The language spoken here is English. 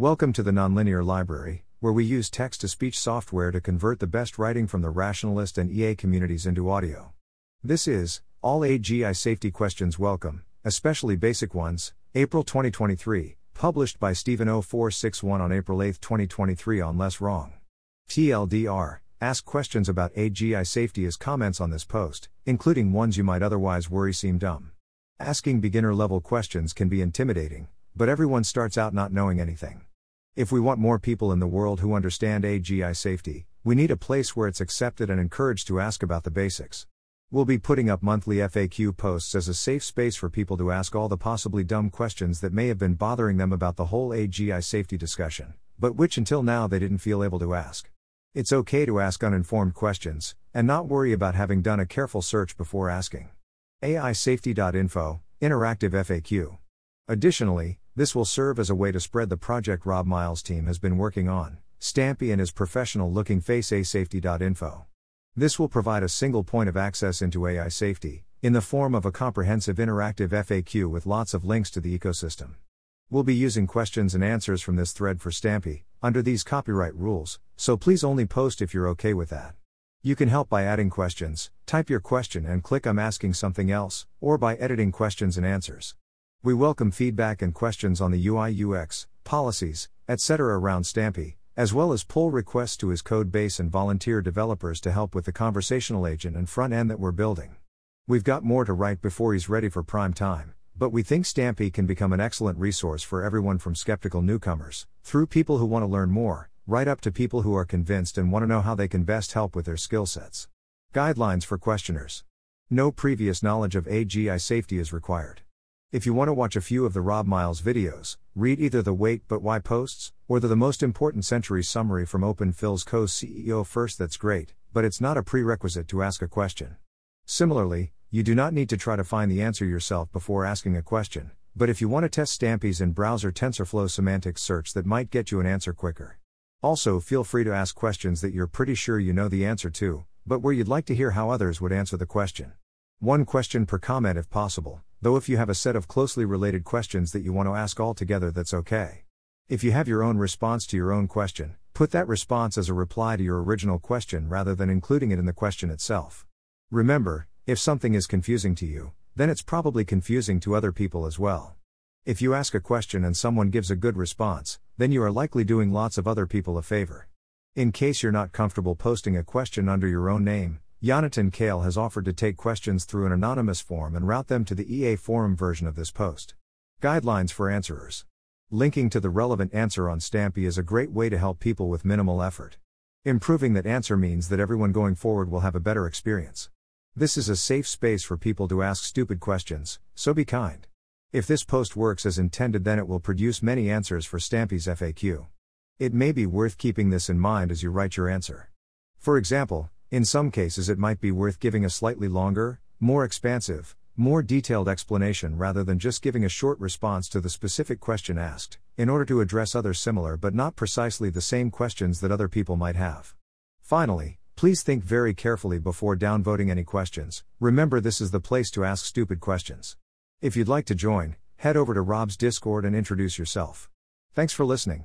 Welcome to the Nonlinear Library, where we use text to speech software to convert the best writing from the rationalist and EA communities into audio. This is All AGI Safety Questions Welcome, especially basic ones, April 2023, published by Steven 0461 on April 8, 2023 on Less Wrong. TLDR Ask questions about AGI safety as comments on this post, including ones you might otherwise worry seem dumb. Asking beginner level questions can be intimidating, but everyone starts out not knowing anything. If we want more people in the world who understand AGI safety, we need a place where it's accepted and encouraged to ask about the basics. We'll be putting up monthly FAQ posts as a safe space for people to ask all the possibly dumb questions that may have been bothering them about the whole AGI safety discussion, but which until now they didn't feel able to ask. It's okay to ask uninformed questions, and not worry about having done a careful search before asking. AIsafety.info, Interactive FAQ. Additionally, this will serve as a way to spread the project Rob Miles' team has been working on, Stampy and his professional looking face aisafety.info. This will provide a single point of access into AI safety, in the form of a comprehensive interactive FAQ with lots of links to the ecosystem. We'll be using questions and answers from this thread for Stampy, under these copyright rules, so please only post if you're okay with that. You can help by adding questions, type your question and click I'm asking something else, or by editing questions and answers. We welcome feedback and questions on the UI UX, policies, etc. around Stampy, as well as pull requests to his code base and volunteer developers to help with the conversational agent and front end that we're building. We've got more to write before he's ready for prime time, but we think Stampy can become an excellent resource for everyone from skeptical newcomers, through people who want to learn more, right up to people who are convinced and want to know how they can best help with their skill sets. Guidelines for questioners. No previous knowledge of AGI safety is required. If you want to watch a few of the Rob Miles videos, read either the Wait But Why posts, or the, the Most Important Century summary from Open Phil's co CEO first, that's great, but it's not a prerequisite to ask a question. Similarly, you do not need to try to find the answer yourself before asking a question, but if you want to test Stampy's and browser TensorFlow semantics search that might get you an answer quicker. Also, feel free to ask questions that you're pretty sure you know the answer to, but where you'd like to hear how others would answer the question. One question per comment if possible, though if you have a set of closely related questions that you want to ask all together, that's okay. If you have your own response to your own question, put that response as a reply to your original question rather than including it in the question itself. Remember, if something is confusing to you, then it's probably confusing to other people as well. If you ask a question and someone gives a good response, then you are likely doing lots of other people a favor. In case you're not comfortable posting a question under your own name, Jonathan Kale has offered to take questions through an anonymous form and route them to the EA forum version of this post. Guidelines for answerers. Linking to the relevant answer on Stampy is a great way to help people with minimal effort. Improving that answer means that everyone going forward will have a better experience. This is a safe space for people to ask stupid questions, so be kind. If this post works as intended, then it will produce many answers for Stampy's FAQ. It may be worth keeping this in mind as you write your answer. For example, in some cases, it might be worth giving a slightly longer, more expansive, more detailed explanation rather than just giving a short response to the specific question asked, in order to address other similar but not precisely the same questions that other people might have. Finally, please think very carefully before downvoting any questions. Remember, this is the place to ask stupid questions. If you'd like to join, head over to Rob's Discord and introduce yourself. Thanks for listening.